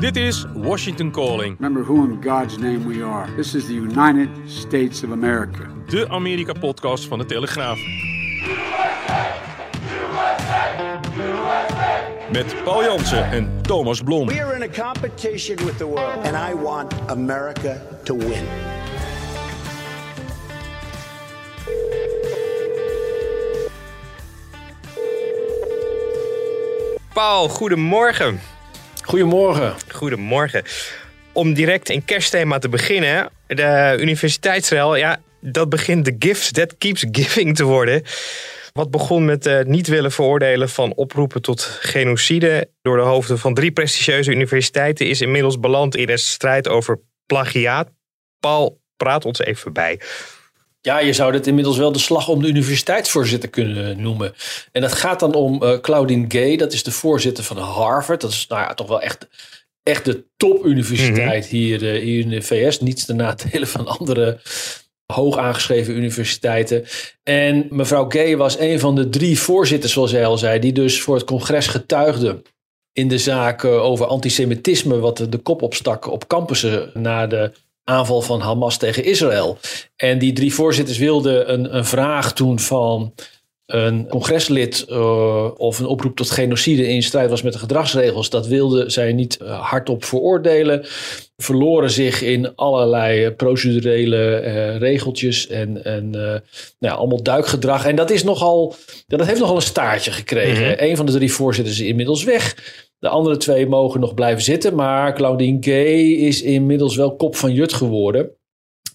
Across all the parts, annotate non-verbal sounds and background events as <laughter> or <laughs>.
Dit is Washington Calling, Remember who in God's name we are. This is the United States of America. de Amerika-podcast van de Telegraaf. Met Paul Jansen en Thomas Blom. We are in a competition with the world, and I want America to win. Paul, goedemorgen. Goedemorgen. Goedemorgen. Om direct in kerstthema te beginnen. De universiteitsrel, ja, dat begint de gift that keeps giving te worden. Wat begon met het niet willen veroordelen van oproepen tot genocide door de hoofden van drie prestigieuze universiteiten is inmiddels beland in een strijd over plagiaat. Paul, praat ons even bij. Ja, je zou dit inmiddels wel de slag om de universiteitsvoorzitter kunnen noemen. En dat gaat dan om eh, Claudine Gay, dat is de voorzitter van Harvard. Dat is nou ja, toch wel echt, echt de topuniversiteit hier, eh, hier in de VS. Niets ten nadele van andere hoog aangeschreven universiteiten. En mevrouw Gay was een van de drie voorzitters, zoals zij al zei, die dus voor het congres getuigde in de zaak eh, over antisemitisme, wat de kop opstak op campussen na de aanval van Hamas tegen Israël. En die drie voorzitters wilden een, een vraag doen van een congreslid uh, of een oproep tot genocide in strijd was met de gedragsregels. Dat wilden zij niet uh, hardop veroordelen. Verloren zich in allerlei procedurele uh, regeltjes en, en nou, allemaal duikgedrag. En dat, is nogal, dat heeft nogal een staartje gekregen. Mm -hmm. Een van de drie voorzitters is inmiddels weg. De andere twee mogen nog blijven zitten. Maar Claudine Gay is inmiddels wel kop van Jut geworden.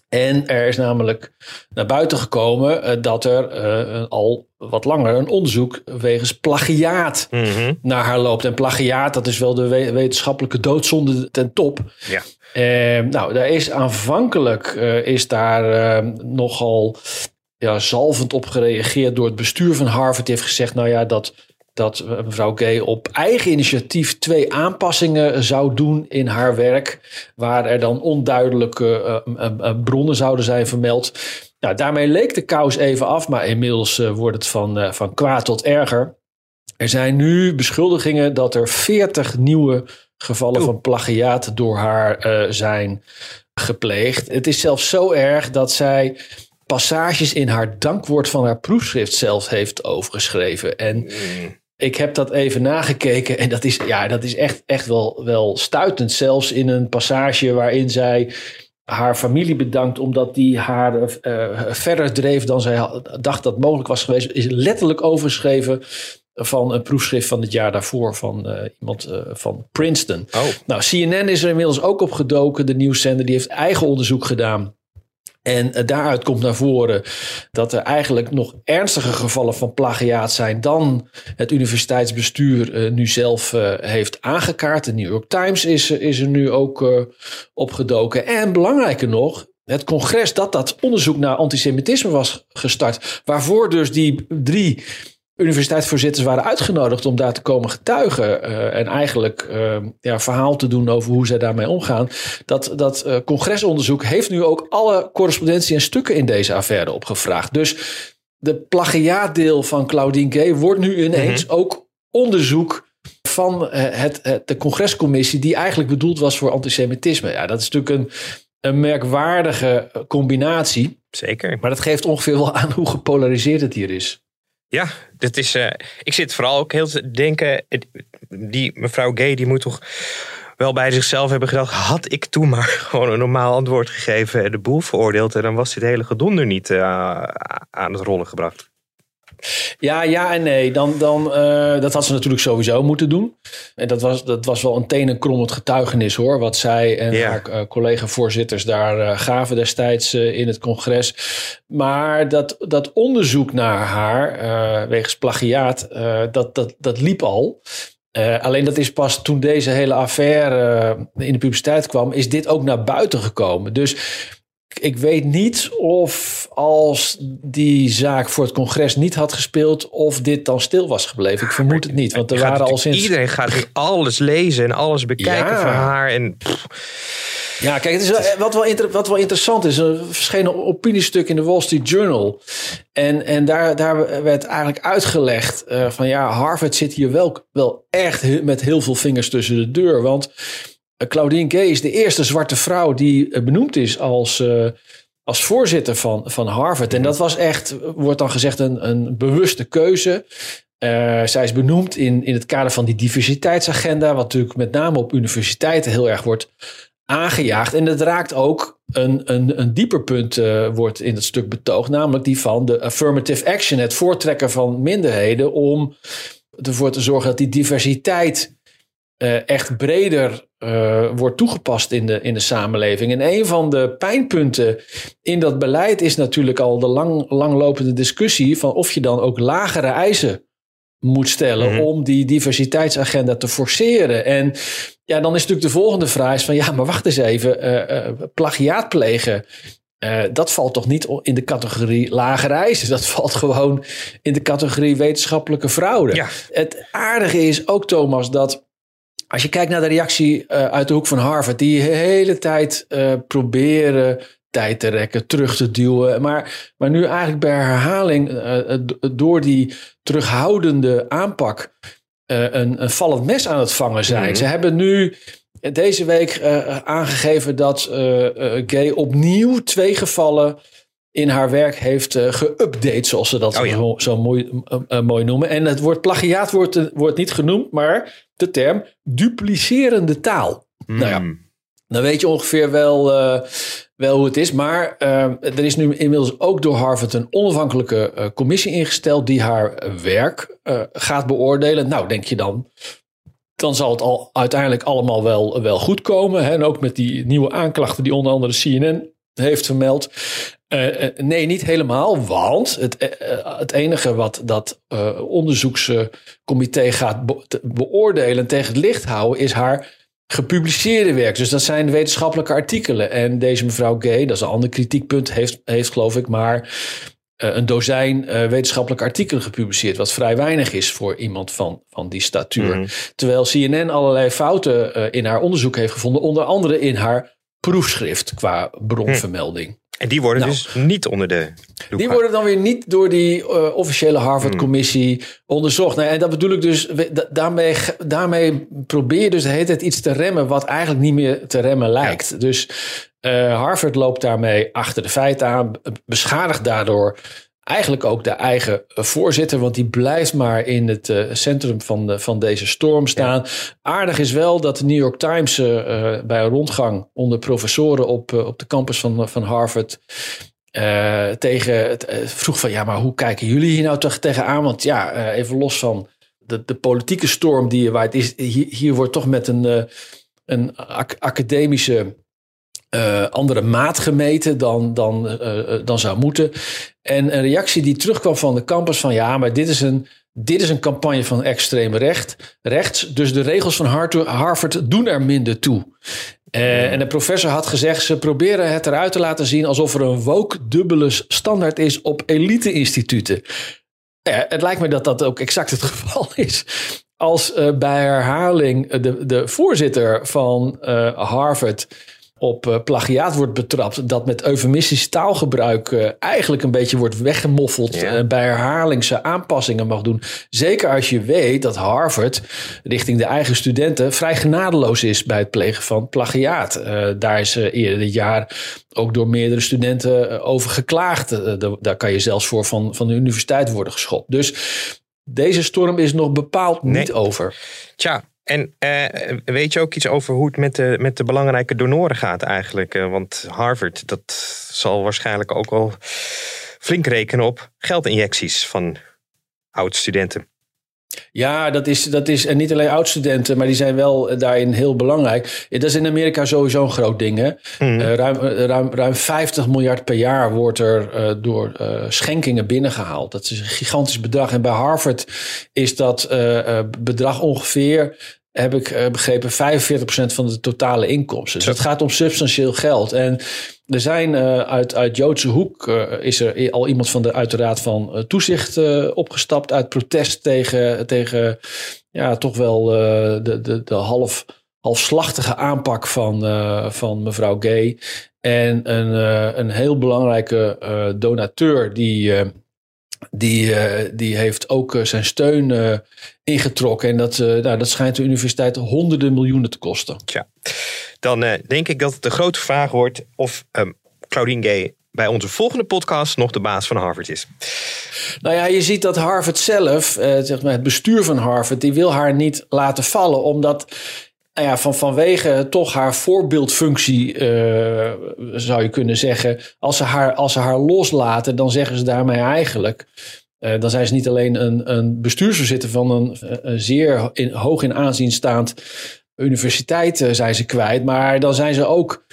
En er is namelijk naar buiten gekomen uh, dat er uh, al wat langer een onderzoek wegens plagiaat mm -hmm. naar haar loopt. En plagiaat, dat is wel de we wetenschappelijke doodzonde ten top. Ja. Uh, nou, daar is aanvankelijk is daar nogal ja, zalvend op gereageerd door het bestuur van Harvard. Die heeft gezegd, nou ja, dat dat mevrouw Gay op eigen initiatief twee aanpassingen zou doen in haar werk, waar er dan onduidelijke uh, uh, bronnen zouden zijn vermeld. Nou, daarmee leek de kous even af, maar inmiddels wordt het van, van kwaad tot erger. Er zijn nu beschuldigingen dat er 40 nieuwe gevallen Oeh. van plagiaat door haar zijn gepleegd. Het is zelfs zo erg dat zij passages in haar dankwoord van haar proefschrift zelf heeft overgeschreven. En mm. Ik heb dat even nagekeken en dat is, ja, dat is echt, echt wel, wel stuitend. Zelfs in een passage waarin zij haar familie bedankt omdat die haar uh, verder dreef dan zij dacht dat mogelijk was geweest, is letterlijk overgeschreven van een proefschrift van het jaar daarvoor van uh, iemand uh, van Princeton. Oh. Nou, CNN is er inmiddels ook op gedoken, de nieuwszender, die heeft eigen onderzoek gedaan. En daaruit komt naar voren dat er eigenlijk nog ernstige gevallen van plagiaat zijn dan het universiteitsbestuur uh, nu zelf uh, heeft aangekaart. De New York Times is, is er nu ook opgedoken. En belangrijker nog, het congres dat dat onderzoek naar antisemitisme was gestart, waarvoor dus die drie universiteitsvoorzitters waren uitgenodigd om daar te komen getuigen. Uh, en eigenlijk uh, ja, verhaal te doen over hoe zij daarmee omgaan. Dat, dat uh, congresonderzoek heeft nu ook alle correspondentie en stukken in deze affaire opgevraagd. Dus de plagiaatdeel van Claudine Gay wordt nu ineens mm-hmm. ook onderzoek van het, het, de congrescommissie die eigenlijk bedoeld was voor antisemitisme. Ja, dat is natuurlijk een, een merkwaardige combinatie. Zeker. Maar dat geeft ongeveer wel aan hoe gepolariseerd het hier is. Ja, dat is, uh, ik zit vooral ook heel te denken, die mevrouw Gay die moet toch wel bij zichzelf hebben gedacht, had ik toen maar <laughs> gewoon een normaal antwoord gegeven en de boel veroordeeld en dan was dit hele gedonder niet uh, aan het rollen gebracht. Ja, ja en nee. Dan, dan, uh, dat had ze natuurlijk sowieso moeten doen. En dat was, dat was wel een tenenkrommend getuigenis hoor. Wat zij en Ja. haar uh, collega-voorzitters daar uh, gaven destijds in het congres. Maar dat, dat onderzoek naar haar, wegens plagiaat, dat, dat, dat liep al. Uh, alleen dat is pas toen deze hele affaire uh, in de publiciteit kwam, is dit ook naar buiten gekomen. Dus ik weet niet of als die zaak voor het congres niet had gespeeld, of dit dan stil was gebleven. Ik vermoed het niet, want er waren al sinds. Iedereen gaat nu alles lezen en alles bekijken Ja. van haar. En Ja, kijk, het is wat, wel inter- wat wel interessant is, er verscheen een opiniestuk in de Wall Street Journal. En, en daar, daar werd eigenlijk uitgelegd eh, van ja, Harvard zit hier wel, wel echt met heel veel vingers tussen de deur. Want Claudine Gay is de eerste zwarte vrouw die eh, benoemd is als, eh, als voorzitter van, van Harvard. En dat was echt, wordt dan gezegd, een, een bewuste keuze. Eh, zij is benoemd in, in het kader van die diversiteitsagenda, wat natuurlijk met name op universiteiten heel erg wordt aangejaagd. En het raakt ook een, een, een dieper punt, eh, wordt in het stuk betoogd, namelijk die van de affirmative action, het voortrekken van minderheden om ervoor te zorgen dat die diversiteit eh, echt breder eh, wordt toegepast in de, in de samenleving. En een van de pijnpunten in dat beleid is natuurlijk al de lang, langlopende discussie van of je dan ook lagere eisen moet stellen Mhm. om die diversiteitsagenda te forceren. En ja, dan is natuurlijk de volgende vraag is van ja, maar wacht eens even, eh, plagiaat plegen. dat valt toch niet in de categorie lagere eisen. Dat valt gewoon in de categorie wetenschappelijke fraude. Ja. Het aardige is ook, Thomas, dat als je kijkt naar de reactie eh, uit de hoek van Harvard, die de hele tijd eh, proberen tijd te rekken, terug te duwen. Maar, maar nu eigenlijk bij herhaling, eh, door die terughoudende aanpak, een, een vallend mes aan het vangen zijn. Mhm. Ze hebben nu deze week aangegeven dat Gay opnieuw twee gevallen in haar werk heeft eh geüpdate, zoals ze dat Oh ja. zo, zo mooi, eh, mooi noemen. En het woord plagiaat wordt, eh, wordt niet genoemd, maar de term duplicerende taal. Nou ja, dan weet je ongeveer wel, wel hoe het is. Maar er is nu inmiddels ook door Harvard een onafhankelijke commissie ingesteld die haar werk gaat beoordelen. Nou, denk je dan, dan zal het al uiteindelijk allemaal wel, wel goed komen. Hè? En ook met die nieuwe aanklachten die onder andere CNN heeft vermeld. Eh, eh, nee, niet helemaal, want het, eh, het enige wat dat onderzoekscomité gaat be- beoordelen en tegen het licht houden is haar gepubliceerde werk. Dus dat zijn wetenschappelijke artikelen. En deze mevrouw Gay, dat is een ander kritiekpunt, heeft, heeft geloof ik maar een dozijn wetenschappelijke artikelen gepubliceerd. Wat vrij weinig is voor iemand van, van die statuur. Mhm. Terwijl CNN allerlei fouten in haar onderzoek heeft gevonden. Onder andere in haar proefschrift qua bronvermelding. En die worden Nou. dus niet onder de Die worden dan weer niet door die eh, officiële Harvard-commissie onderzocht. Nou, en dat bedoel ik dus, da- daarmee, daarmee probeer je dus de hele tijd iets te remmen wat eigenlijk niet meer te remmen lijkt. Dus eh, Harvard loopt daarmee achter de feiten aan, beschadigt daardoor eigenlijk ook de eigen voorzitter, want die blijft maar in het eh, centrum van, de, van deze storm staan. Aardig is wel dat de New York Times eh, eh, bij een rondgang onder professoren op, op de campus van, van Harvard tegen vroeg van ja, maar hoe kijken jullie hier nou toch tegenaan? Want ja, even los van de, de politieke storm die er waait, is, hier, hier wordt toch met een, een ac- academische eh, andere maat gemeten dan, dan, eh, eh, dan zou moeten. En een reactie die terugkwam van de campus van ja, maar dit is een, dit is een campagne van extreem recht, rechts. Dus de regels van Harvard doen er minder toe. En de professor had gezegd, ze proberen het eruit te laten zien alsof er een woke dubbele standaard is op elite-instituten. Ja, het lijkt me dat dat ook exact het <laughs> geval is. Als bij herhaling de, de voorzitter van Harvard op eh, plagiaat wordt betrapt, dat met eufemistisch taalgebruik eh, eigenlijk een beetje wordt weggemoffeld, Ja. eh, bij herhaling ze aanpassingen mag doen. Zeker als je weet dat Harvard richting de eigen studenten vrij genadeloos is bij het plegen van plagiaat. Daar is eerder dit jaar ook door meerdere studenten over geklaagd. Da- daar kan je zelfs voor van, van de universiteit worden geschopt. Dus deze storm is nog bepaald Nee. niet over. Tja, en eh, weet je ook iets over hoe het met de, met de belangrijke donoren gaat eigenlijk? Eh, want Harvard, dat zal waarschijnlijk ook wel flink rekenen op geldinjecties van oud-studenten. Ja, dat is, dat is en niet alleen oud-studenten, maar die zijn wel daarin heel belangrijk. Dat is in Amerika sowieso een groot ding. Hè? Uh, ruim, ruim, ruim 50 miljard per jaar wordt er uh, door uh, schenkingen binnengehaald. Dat is een gigantisch bedrag. En bij Harvard is dat bedrag ongeveer heb ik begrepen, 45% van de totale inkomsten. Dus het gaat om substantieel geld. En er zijn uh, uit, uit Joodse hoek uh, is er al iemand van de, uit de Raad van uh, Toezicht opgestapt uit protest tegen, tegen ja, toch wel de, de, de half, halfslachtige aanpak van, van mevrouw Gay. En een, een heel belangrijke donateur die, die, die heeft ook zijn steun ingetrokken. En dat, nou, dat schijnt de universiteit honderden miljoenen te kosten. Tja dan denk ik dat het de grote vraag wordt of um, Claudine Gay bij onze volgende podcast nog de baas van Harvard is. Nou ja, je ziet dat Harvard zelf, zeg maar het bestuur van Harvard, die wil haar niet laten vallen, omdat nou ja, van, vanwege toch haar voorbeeldfunctie, uh, zou je kunnen zeggen. Als ze, haar, als ze haar loslaten, dan zeggen ze daarmee eigenlijk. Uh, dan zijn ze niet alleen een, een bestuursvoorzitter van een, zeer in, hoog in aanzien staand universiteit zijn ze kwijt. Maar dan zijn ze ook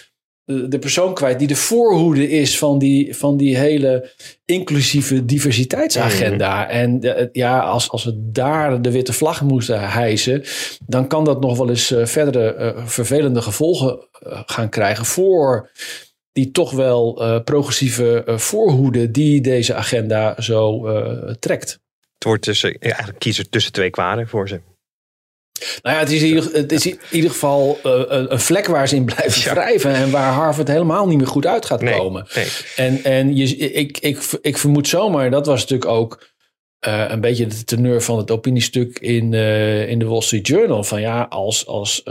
de persoon kwijt die de voorhoede is van die, van die hele inclusieve diversiteitsagenda. Mhm. En uh, ja, als, als we daar de witte vlag moesten hijsen, dan kan dat nog wel eens uh, verdere uh, vervelende gevolgen gaan krijgen voor die toch wel progressieve voorhoede die deze agenda zo trekt. Het wordt tussen, ja, eigenlijk kiezen tussen twee kwaden voor ze. Nou ja, het is, in ieder, het is in ieder geval uh, een vlek waar ze in blijven ja. wrijven. En waar Harvard helemaal niet meer goed uit gaat nee, komen. Nee. En, en je, ik, ik, ik vermoed zomaar, dat was natuurlijk ook uh, een beetje de teneur van het opiniestuk in, uh, in de Wall Street Journal. Van ja, als, als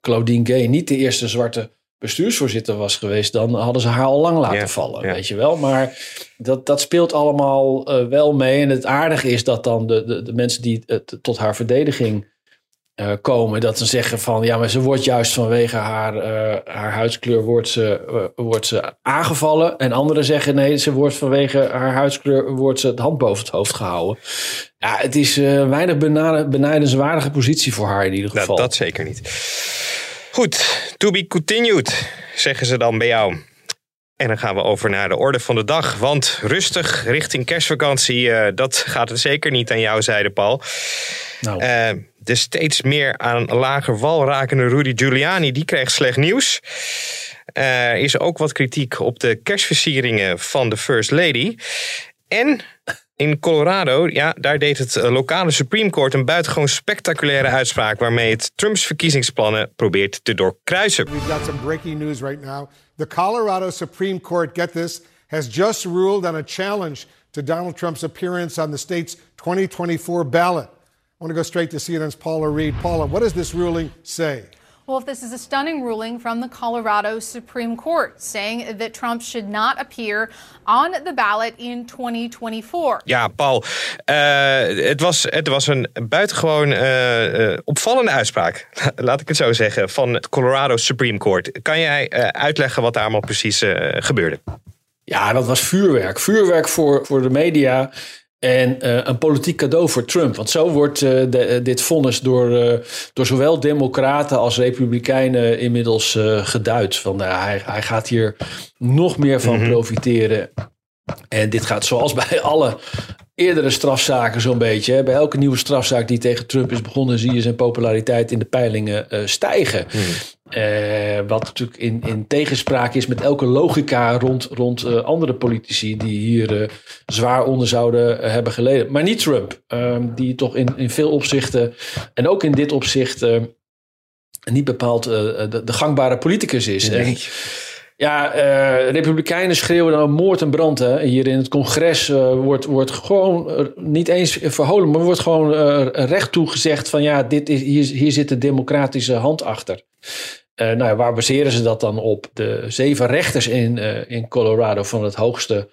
Claudine Gay niet de eerste zwarte bestuursvoorzitter was geweest, dan hadden ze haar al lang laten ja, vallen, ja. weet je wel. Maar dat, dat speelt allemaal uh, wel mee. En het aardige is dat dan de, de, de mensen die het tot haar verdediging uh, komen, dat ze zeggen van ja, maar ze wordt juist vanwege haar, uh, haar huidskleur wordt ze, uh, wordt ze aangevallen. En anderen zeggen nee, ze wordt vanwege haar huidskleur wordt ze het hand boven het hoofd gehouden. Ja, het is een weinig benijdenswaardige positie voor haar in ieder geval. Dat, dat zeker niet. Goed, to be continued, zeggen ze dan bij jou. En dan gaan we over naar de orde van de dag. Want rustig richting kerstvakantie, uh, dat gaat het zeker niet aan jouw zijde, Paul. Nou. Uh, de steeds meer aan lager wal rakende Rudy Giuliani, die kreeg slecht nieuws. Er is ook wat kritiek op de kerstversieringen van de First Lady. En in Colorado, ja, daar deed het lokale Supreme Court een buitengewoon spectaculaire uitspraak waarmee het Trumps verkiezingsplannen probeert te doorkruisen. We've got some breaking news right now. The Colorado Supreme Court, get this, has just ruled on a challenge to Donald Trump's appearance on the state's 2024 ballot. I want to go straight to CNN's Paula Reed. Paula, what does this ruling say? Well, if this is a stunning ruling from the Colorado Supreme Court saying that Trump should not appear on the ballot in 2024. Ja, Paul, uh, het, was, het was een buitengewoon uh, uh, opvallende uitspraak, <laughs> laat ik het zo zeggen, van het Colorado Supreme Court. Kan jij uitleggen wat daar allemaal precies gebeurde? Ja, dat was vuurwerk. Vuurwerk voor, voor de media. En uh, een politiek cadeau voor Trump. Want zo wordt uh, de, dit vonnis door, uh, door zowel democraten als republikeinen inmiddels geduid. Van, hij, hij gaat hier nog meer van mm -hmm. profiteren. En dit gaat zoals bij alle eerdere strafzaken zo'n beetje. Bij elke nieuwe strafzaak die tegen Trump is begonnen... zie je zijn populariteit in de peilingen stijgen. Mm. Uh, wat natuurlijk in, in tegenspraak is met elke logica rond, rond uh, andere politici die hier zwaar onder zouden hebben geleden. Maar niet Trump, ehm, die toch in, in veel opzichten en ook in dit opzicht niet bepaald de, de, gangbare politicus is. Nee. En, ja, Republikeinen schreeuwen dan moord en brand. Hè. Hier in het congres wordt, wordt gewoon niet eens verholen, maar wordt gewoon recht toe gezegd van ja, dit is, hier, hier zit de democratische hand achter. Nou ja, waar baseren ze dat dan op? De zeven rechters in, in Colorado van het hoogste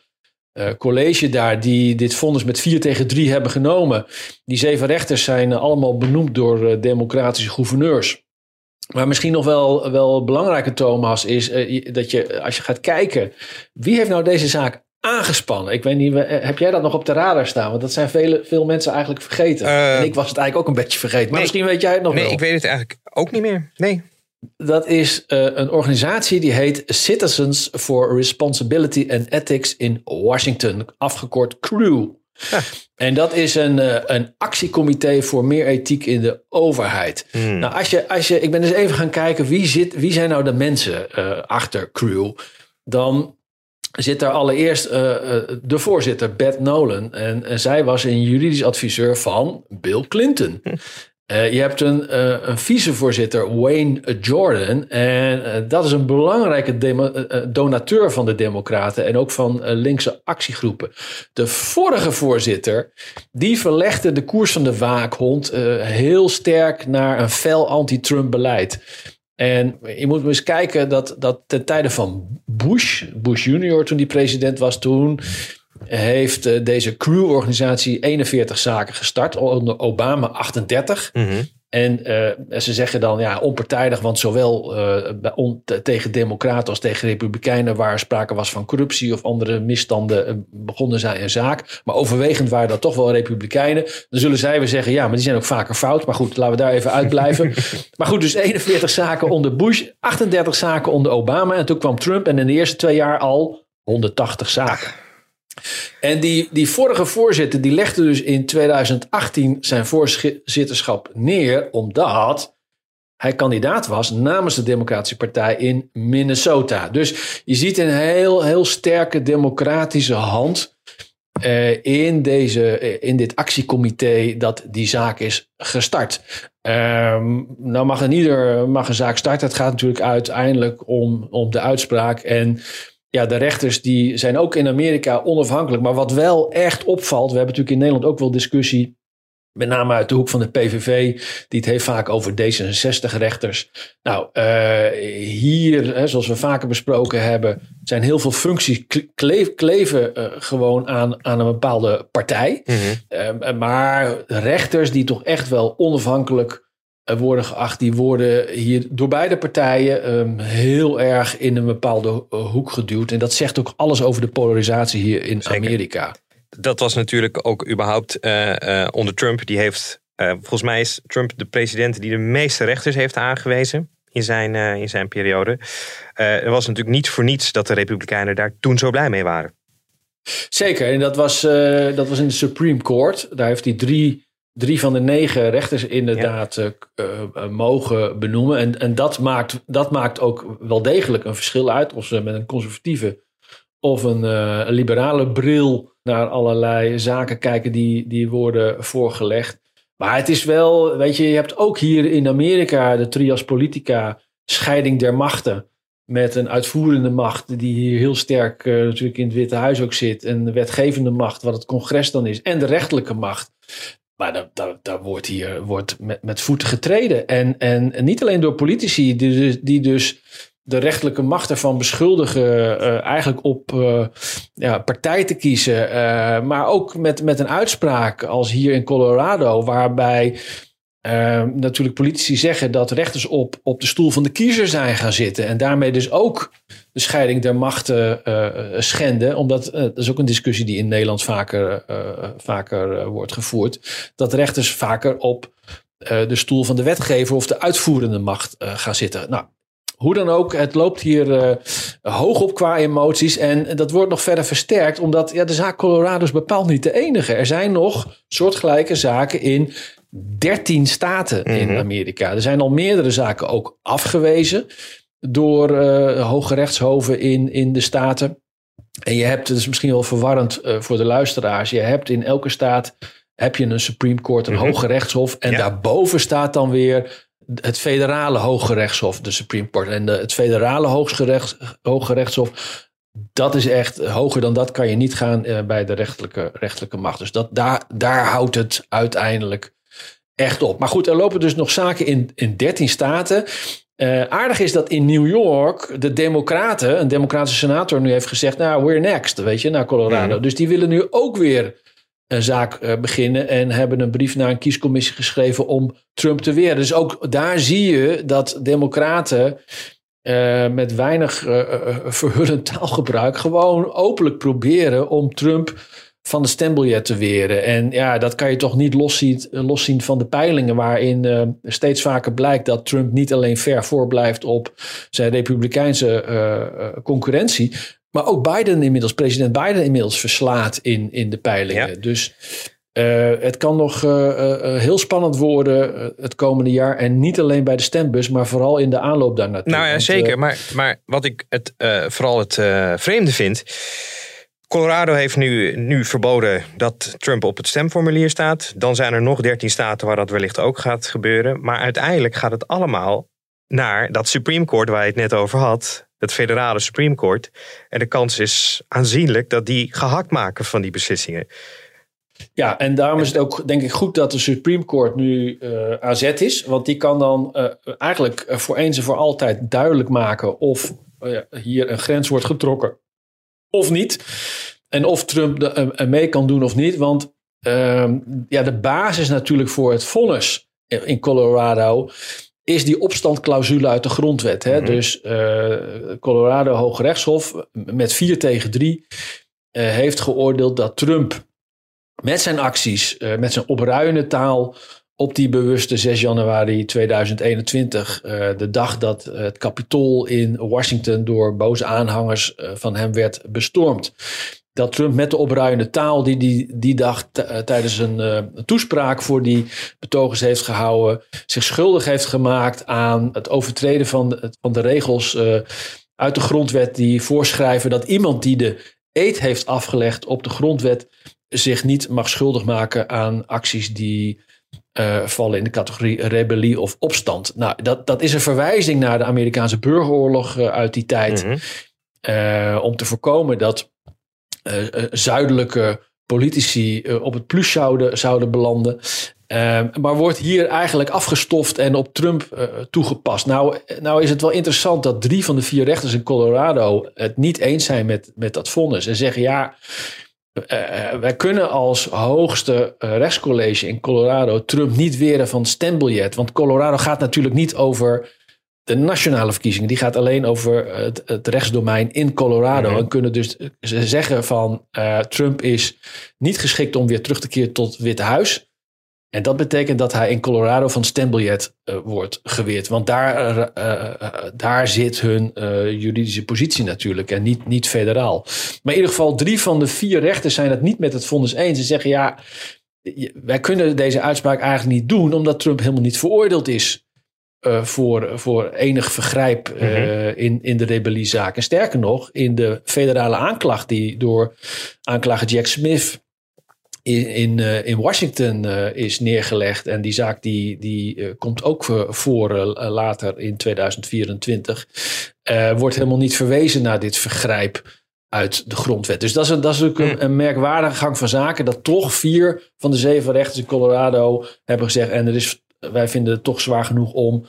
college daar, die dit vonnis met vier tegen drie hebben genomen. Die zeven rechters zijn allemaal benoemd door democratische gouverneurs. Maar misschien nog wel, wel belangrijker, Thomas, is dat je, als je gaat kijken, wie heeft nou deze zaak aangespannen. Ik weet niet, eh, heb jij dat nog op de radar staan? Want dat zijn vele, veel mensen eigenlijk vergeten. Uh, en ik was het eigenlijk ook een beetje vergeten. Maar nee, misschien weet jij het nog nee, wel. ik weet het eigenlijk ook niet meer. Nee. Dat is uh, een organisatie die heet Citizens for Responsibility and Ethics in Washington. Afgekort CREW. Ja. En dat is een, uh, een actiecomité voor meer ethiek in de overheid. Hmm. Nou, als je, als je, ik ben dus even gaan kijken wie, zit, wie zijn nou de mensen uh, achter Crew. Dan zit daar allereerst uh, de voorzitter Beth Nolan. En, en, zij was een juridisch adviseur van Bill Clinton. Uh, je hebt een, uh, een vicevoorzitter, Wayne Jordan. En uh, dat is een belangrijke donateur van de Democraten en ook van linkse actiegroepen. De vorige voorzitter, die verlegde de koers van de waakhond heel sterk naar een fel anti-Trump beleid. En je moet eens kijken dat, dat ten tijde van Bush, Bush junior toen die president was toen heeft deze crew-organisatie 41 zaken gestart, onder Obama 38. Mm -hmm. En uh, ze zeggen dan ja, onpartijdig, want zowel uh, on, tegen Democraten als tegen Republikeinen, waar sprake was van corruptie of andere misstanden, begonnen zij een zaak. Maar overwegend waren dat toch wel Republikeinen. Dan zullen zij weer zeggen, ja, maar die zijn ook vaker fout. Maar goed, laten we daar even uitblijven. <laughs> maar goed, dus 41 zaken onder Bush, 38 zaken onder Obama. En toen kwam Trump en in de eerste twee jaar al 180 zaken. En die, die vorige voorzitter die legde dus in 2018 zijn voorzitterschap neer omdat hij kandidaat was namens de Democratische Partij in Minnesota. Dus je ziet een heel, heel sterke democratische hand uh, in, deze, uh, in dit actiecomité dat die zaak is gestart. Um, nou mag een ieder mag een zaak starten. Het gaat natuurlijk uiteindelijk om, om de uitspraak en ja, de rechters die zijn ook in Amerika onafhankelijk. Maar wat wel echt opvalt, we hebben natuurlijk in Nederland ook wel discussie. Met name uit de hoek van de PVV, die het heeft vaak over D66-rechters. Nou, uh, hier, hè, zoals we vaker besproken hebben, zijn heel veel functies kleef, kleven uh, gewoon aan, aan een bepaalde partij. Mm -hmm. uh, maar rechters die toch echt wel onafhankelijk worden geacht, die worden hier door beide partijen um, heel erg in een bepaalde hoek geduwd. En dat zegt ook alles over de polarisatie hier in Zeker. Amerika. Dat was natuurlijk ook überhaupt uh, uh, onder Trump. Die heeft, uh, volgens mij is Trump de president die de meeste rechters heeft aangewezen in zijn, in zijn periode. er was natuurlijk niet voor niets dat de Republikeinen daar toen zo blij mee waren. Zeker, en dat was, dat was in de Supreme Court. Daar heeft hij drie drie van de negen rechters inderdaad ja. uh, uh, mogen benoemen. En, en dat, maakt, dat maakt ook wel degelijk een verschil uit. Of ze met een conservatieve of een, uh, een liberale bril naar allerlei zaken kijken die, die worden voorgelegd. Maar het is wel, weet je, je hebt ook hier in Amerika de trias politica, scheiding der machten. Met een uitvoerende macht die hier heel sterk natuurlijk in het Witte Huis ook zit. En de wetgevende macht, wat het congres dan is. En de rechterlijke macht. Maar daar, wordt hier wordt met, met voeten getreden. En, en, niet alleen door politici die, dus, die dus de rechtelijke macht ervan beschuldigen uh, eigenlijk op uh, ja, partij te kiezen. Uh, maar ook met, met een uitspraak als hier in Colorado, waarbij natuurlijk politici zeggen dat rechters op, op de stoel van de kiezer zijn gaan zitten. En daarmee dus ook de scheiding der machten schenden. Omdat, dat is ook een discussie die in Nederland vaker, vaker wordt gevoerd. Dat rechters vaker op de stoel van de wetgever of de uitvoerende macht gaan zitten. Nou, hoe dan ook, het loopt hier hoog op qua emoties. En dat wordt nog verder versterkt, omdat ja, de zaak Colorado is bepaald niet de enige. Er zijn nog soortgelijke zaken in 13 staten mm -hmm. in Amerika. Er zijn al meerdere zaken ook afgewezen door uh, hoge rechtshoven in, in de staten. En je hebt, het is misschien wel verwarrend uh, voor de luisteraars, je hebt in elke staat heb je een Supreme Court, een mm -hmm. hoge rechtshof. En ja. daarboven staat dan weer het federale Hoge Rechtshof, de Supreme Court. En de, het federale Hooggerechts, Hoge Rechtshof, dat is echt hoger dan dat kan je niet gaan uh, bij de rechtelijke, rechtelijke macht. Dus dat, daar, daar houdt het uiteindelijk echt op. Maar goed, er lopen dus nog zaken in, in 13 staten. Uh, aardig is dat in New York de Democraten, een Democratische senator, nu heeft gezegd: Nou, we're next, weet je, naar Colorado. Mm. Dus die willen nu ook weer een zaak uh, beginnen en hebben een brief naar een kiescommissie geschreven om Trump te weren. Dus ook daar zie je dat democraten eh, met weinig verhullend taalgebruik gewoon openlijk proberen om Trump van de stembiljet te weren. En ja, dat kan je toch niet loszien, loszien van de peilingen, waarin steeds vaker blijkt dat Trump niet alleen ver voorblijft op zijn republikeinse concurrentie, maar ook Biden inmiddels, president Biden inmiddels verslaat in, in de peilingen. Dus uh, het kan nog heel spannend worden het komende jaar. En niet alleen bij de stembus, maar vooral in de aanloop daar naartoe. Nou ja, zeker. maar, maar wat ik het, vooral het vreemde vind. Colorado heeft nu, nu verboden dat Trump op het stemformulier staat. Dan zijn er nog 13 staten waar dat wellicht ook gaat gebeuren. Maar uiteindelijk gaat het allemaal naar dat Supreme Court waar je het net over had. Het federale Supreme Court. En de kans is aanzienlijk dat die gehakt maken van die beslissingen. Ja, en daarom is het ook denk ik goed dat de Supreme Court nu uh, aan is. Want die kan dan uh, eigenlijk voor eens en voor altijd duidelijk maken of uh, hier een grens wordt getrokken of niet. En of Trump er mee kan doen of niet. Want ehm, ja, de basis natuurlijk voor het vonnis in Colorado is die opstandclausule uit de grondwet. Hè? Mm -hmm. Dus Colorado Hoogrechtshof met 4 tegen 3 heeft geoordeeld dat Trump met zijn acties, uh, met zijn opruiende taal op die bewuste 6 januari 2021, uh, de dag dat het Capitool in Washington door boze aanhangers uh, van hem werd bestormd. Dat Trump met de opruiende taal die die, die dag tijdens een toespraak voor die betogers heeft gehouden, zich schuldig heeft gemaakt aan het overtreden van de, van de regels uit de grondwet die voorschrijven dat iemand die de eed heeft afgelegd op de grondwet zich niet mag schuldig maken aan acties die uh, vallen in de categorie rebellie of opstand. Nou, dat, dat is een verwijzing naar de Amerikaanse burgeroorlog uh, uit die tijd. Mm -hmm. uh, om te voorkomen dat zuidelijke politici op het plus zouden, zouden belanden. maar wordt hier eigenlijk afgestoft en op Trump toegepast. Nou, nou is het wel interessant dat drie van de vier rechters in Colorado het niet eens zijn met, met dat vonnis. En zeggen ja, uh, wij kunnen als hoogste uh, rechtscollege in Colorado Trump niet weren van stembiljet. Want Colorado gaat natuurlijk niet over de nationale verkiezingen. Die gaat alleen over het, het rechtsdomein in Colorado. Mm-hmm. En kunnen dus zeggen van uh, Trump is niet geschikt om weer terug te keren tot Witte Huis. En dat betekent dat hij in Colorado van stembiljet uh, wordt geweerd. Want daar, uh, uh, daar zit hun juridische positie natuurlijk en niet, niet federaal. Maar in ieder geval drie van de vier rechters zijn het niet met het vonnis eens. Ze zeggen ja, wij kunnen deze uitspraak eigenlijk niet doen omdat Trump helemaal niet veroordeeld is. voor, voor enig vergrijp mm-hmm. in, in de rebelliezaak. En sterker nog, in de federale aanklacht die door aanklager Jack Smith in, in, uh, in Washington uh, is neergelegd. En die zaak die, die uh, komt ook voor later in 2024. wordt helemaal niet verwezen naar dit vergrijp uit de grondwet. Dus dat is, een, dat is ook een, een, merkwaardige gang van zaken. Dat toch vier van de zeven rechters in Colorado hebben gezegd. En er is, wij vinden het toch zwaar genoeg om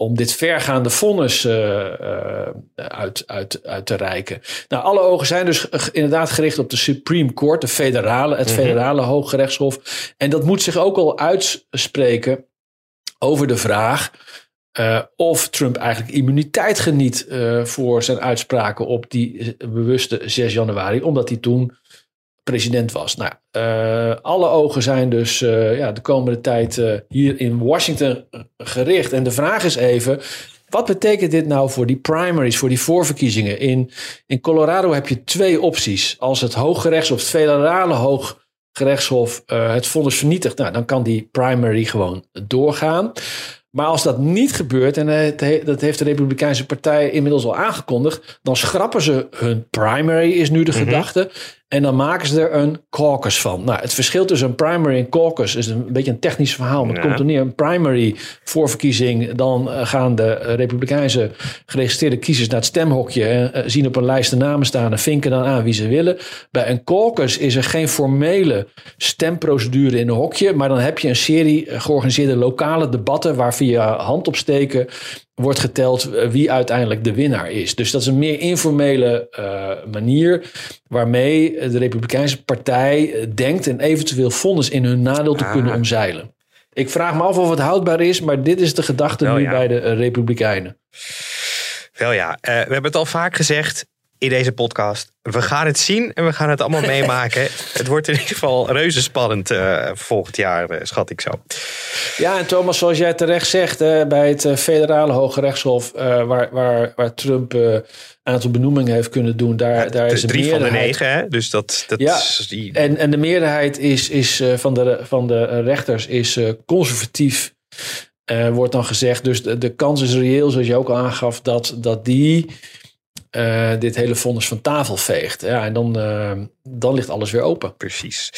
om dit vergaande vonnis uh, uh, uit, uit, uit te reiken. Nou, alle ogen zijn dus inderdaad gericht op de Supreme Court, de federale, het mm-hmm. federale Hooggerechtshof. En dat moet zich ook al uitspreken over de vraag uh, of Trump eigenlijk immuniteit geniet voor zijn uitspraken op die bewuste 6 januari, omdat hij toen president was. Nou, uh, alle ogen zijn dus uh, ja, de komende tijd uh, hier in Washington gericht. En de vraag is even, wat betekent dit nou voor die primaries, voor die voorverkiezingen? In, in Colorado heb je twee opties. Als het Hooggerechtshof, het federale Hooggerechtshof het vonnis vernietigt, nou, dan kan die primary gewoon doorgaan. Maar als dat niet gebeurt, en dat heeft de Republikeinse Partij inmiddels al aangekondigd, dan schrappen ze hun primary, is nu de mm-hmm. gedachte. En dan maken ze er een caucus van. Nou, het verschil tussen een primary en caucus is een beetje een technisch verhaal. Maar het komt er neer. Een primary voorverkiezing. Dan eh, gaan de Republikeinse geregistreerde kiezers naar het stemhokje. En eh, zien op een lijst de namen staan en vinken dan aan wie ze willen. Bij een caucus is er geen formele stemprocedure in een hokje. Maar dan heb je een serie eh, georganiseerde lokale debatten. Waar via handopsteken wordt geteld eh, wie uiteindelijk de winnaar is. Dus dat is een meer informele uh, manier waarmee de Republikeinse Partij eh, denkt en eventueel vonnis in hun nadeel te kunnen ah. omzeilen. Ik vraag me af of het houdbaar is, maar dit is de gedachte nu bij de Republikeinen. Wel ja, eh, we hebben het al vaak gezegd in deze podcast. We gaan het zien en we gaan het allemaal <laughs> meemaken. Het wordt in ieder geval reuze spannend uh, volgend jaar, uh, schat ik zo. Ja, en Thomas, zoals jij terecht zegt, uh, bij het federale Hoge Rechtshof, waar, waar, waar Trump een aantal benoemingen heeft kunnen doen, daar, ja, daar is een drie van de negen, hè? Dus dat, dat ja, is die... en, en de meerderheid is, is, van, de, van de rechters is conservatief. wordt dan gezegd. Dus de, de kans is reëel, zoals je ook al aangaf, dat, dat die uh, dit hele vonnis van tafel veegt. Ja, en dan, uh, dan ligt alles weer open. Precies.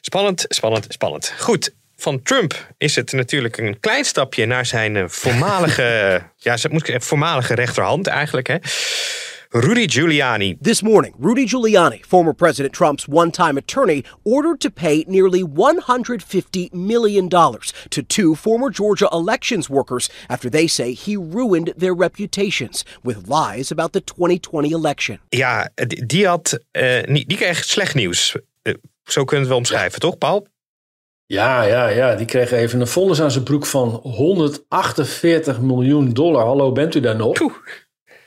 Spannend, spannend, spannend. Goed. Van Trump is het natuurlijk een klein stapje naar zijn voormalige, <laughs> ja, moet ik zeggen, voormalige rechterhand eigenlijk. Hè. Rudy Giuliani. This morning, Rudy Giuliani, former President Trump's one time attorney, ordered to pay nearly $150 million to two former Georgia elections workers after they say he ruined their reputations with lies about the 2020 election. Ja, die, had, uh, die kreeg slecht nieuws. Uh, zo kunnen we omschrijven, ja. toch, Paul? Ja, ja, ja. Die kreeg even een vonnis aan zijn broek van 148 miljoen dollar. Hallo, bent u daar nog? Poeh.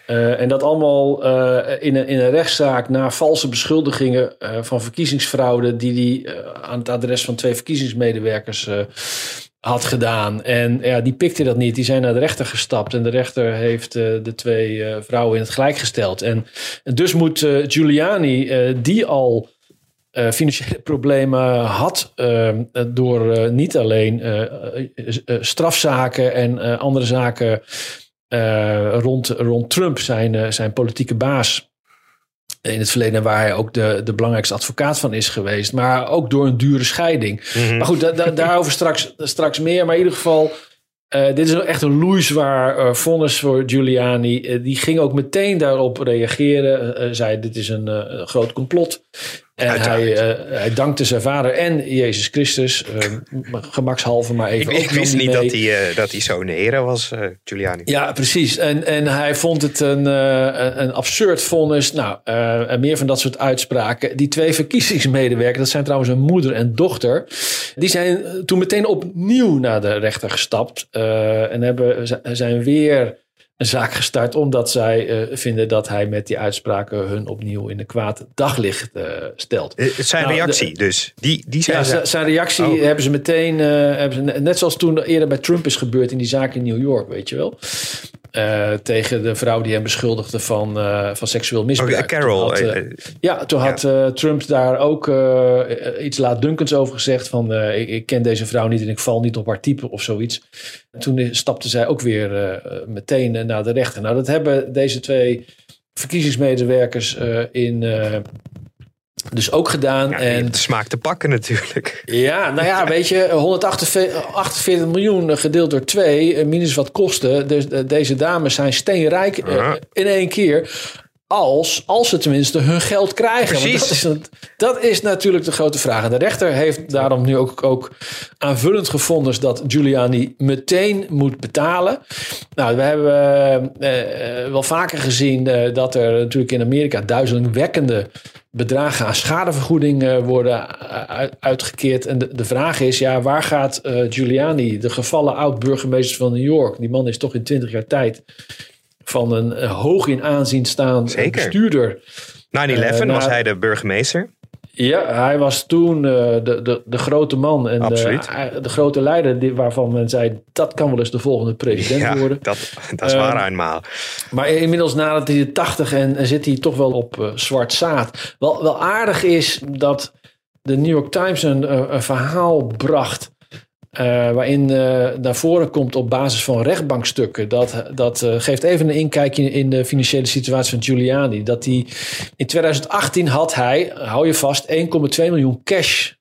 Uh, en dat allemaal uh, in, een, in een rechtszaak na valse beschuldigingen uh, van verkiezingsfraude, die hij aan het adres van twee verkiezingsmedewerkers had gedaan. En ja, die pikte dat niet. Die zijn naar de rechter gestapt en de rechter heeft de twee vrouwen in het gelijk gesteld. En, dus moet Giuliani, die al financiële <laughs> problemen had door niet alleen strafzaken en andere zaken rond, rond Trump, zijn, uh, zijn politieke baas. In het verleden waar hij ook de, de belangrijkste advocaat van is geweest. Maar ook door een dure scheiding. Mm -hmm. Maar goed, da, da, daarover straks, straks meer. Maar in ieder geval, uh, dit is echt een loeizwaar uh, vonnis voor Giuliani. Uh, die ging ook meteen daarop reageren. zei, dit is een groot complot. En hij, uh, hij dankte zijn vader en Jezus Christus. Uh, gemakshalve maar even. Ik, ik wist niet dat hij, uh, dat hij zo'n heren was, Giuliani. Ja, precies. En, en hij vond het een, een absurd vonnis. Nou, en meer van dat soort uitspraken. Die twee verkiezingsmedewerkers, dat zijn trouwens een moeder en dochter. Die zijn toen meteen opnieuw naar de rechter gestapt. en hebben, zijn weer een zaak gestart omdat zij uh, vinden dat hij met die uitspraken hun opnieuw in de kwaad daglicht uh, stelt. Uh, zijn nou, reactie de, dus. Die, die zijn, ja, zijn reactie oh. hebben ze meteen, hebben ze, net zoals toen eerder bij Trump is gebeurd in die zaak in New York, weet je wel. Tegen de vrouw die hem beschuldigde van, van seksueel misbruik. Oh, Carol. Toen had, ja, toen had. Trump daar ook iets laatdunkends over gezegd van ik, ik, ken deze vrouw niet en ik val niet op haar type of zoiets. En toen stapte zij ook weer meteen naar de rechter. Nou, dat hebben deze twee verkiezingsmedewerkers in. Dus ook gedaan. Ja, en smaak te pakken natuurlijk. Ja, nou ja, weet je, 148 miljoen gedeeld door twee, minus wat kosten. Dus deze dames zijn steenrijk uh, in één keer. Als, als ze tenminste hun geld krijgen. Want dat, is, dat is natuurlijk de grote vraag. En de rechter heeft daarom nu ook, ook aanvullend gevonden dat Giuliani meteen moet betalen. Nou, we hebben uh, uh, wel vaker gezien uh, dat er natuurlijk in Amerika duizelingwekkende bedragen aan schadevergoeding worden uitgekeerd. En de, de vraag is, ja, waar gaat Giuliani, de gevallen oud-burgemeester van New York, die man is toch in 20 jaar tijd van een hoog in aanzien staan Zeker. bestuurder. 9-11 uh, was hij de burgemeester. Ja, hij was toen uh, de, de, de grote man en de, de, grote leider die, waarvan men zei dat kan wel eens de volgende president ja, worden. Dat, dat is waar uh, eenmaal. Maar inmiddels nadat hij de 80 en, en zit hij toch wel op uh, zwart zaad. Wel, wel aardig is dat de New York Times een, een verhaal bracht uh, waarin uh, naar voren komt op basis van rechtbankstukken. Dat, dat uh, geeft even een inkijkje in de financiële situatie van Giuliani. Dat hij in 2018 had hij, hou je vast, 1,2 miljoen cash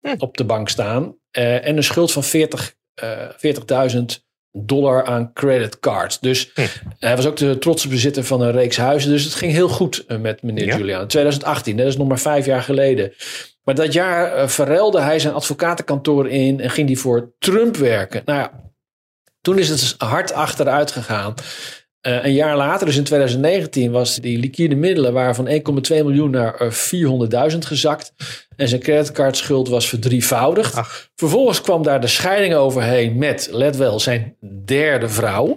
hm. op de bank staan. en een schuld van 40, 40.000 dollar aan creditcards. Dus hm. hij was ook de trotse bezitter van een reeks huizen. Dus het ging heel goed met meneer ja. Giuliani. 2018, dat is nog maar vijf jaar geleden. Maar dat jaar uh, verruilde hij zijn advocatenkantoor in en ging hij voor Trump werken. Nou ja, toen is het hard achteruit gegaan. Uh, een jaar later, dus in 2019, was die liquide middelen waren van 1,2 miljoen naar uh, 400.000 gezakt. En zijn creditcardschuld was verdrievoudigd. Ach. Vervolgens kwam daar de scheiding overheen met, let wel, zijn derde vrouw.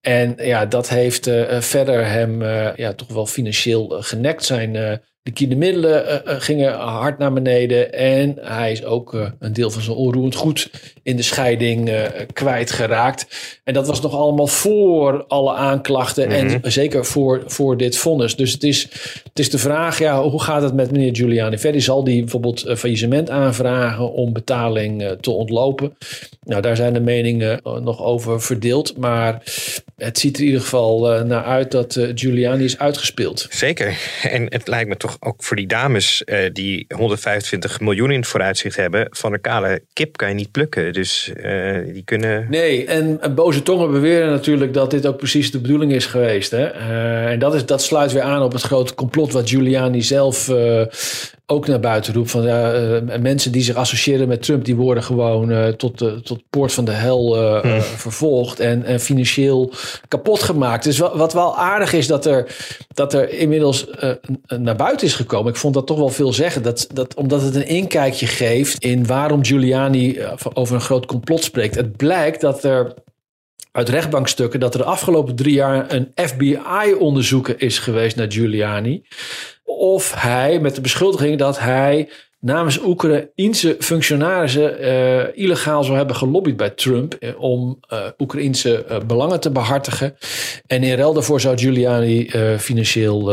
En ja, dat heeft uh, verder hem uh, ja, toch wel financieel genekt. Zijn liquide middelen gingen hard naar beneden. En hij is ook een deel van zijn onroerend goed in de scheiding kwijtgeraakt. En dat was nog allemaal voor alle aanklachten. En Mhm. zeker voor, voor dit vonnis. Dus het is, het is de vraag, ja, hoe gaat het met meneer Giuliani verder? Zal die bijvoorbeeld faillissement aanvragen om betaling te ontlopen? Nou, daar zijn de meningen nog over verdeeld. Maar het ziet er in ieder geval uh, naar uit dat uh, Giuliani is uitgespeeld. Zeker. En het lijkt me toch ook voor die dames uh, die 125 miljoen in het vooruitzicht hebben. Van een kale kip kan je niet plukken. Dus die kunnen. Nee, en boze tongen beweren natuurlijk dat dit ook precies de bedoeling is geweest. Hè? en dat, is, dat sluit weer aan op het grote complot wat Giuliani zelf ook naar buiten roept. Van uh, mensen die zich associëren met Trump, die worden gewoon uh, tot, de, tot poort van de hel uh, hmm. vervolgd en, en, financieel kapot gemaakt. Dus wat, wat wel aardig is dat er, dat er inmiddels naar buiten is gekomen. Ik vond dat toch wel veel zeggen. Dat, dat, omdat het een inkijkje geeft in waarom Giuliani over een groot complot spreekt. Het blijkt dat er uit rechtbankstukken dat er de afgelopen drie jaar een FBI-onderzoek is geweest naar Giuliani. Of hij met de beschuldiging dat hij namens Oekraïense functionarissen uh, illegaal zou hebben gelobbyd bij Trump uh, om uh, Oekraïense belangen te behartigen. En in ruil daarvoor zou Giuliani financieel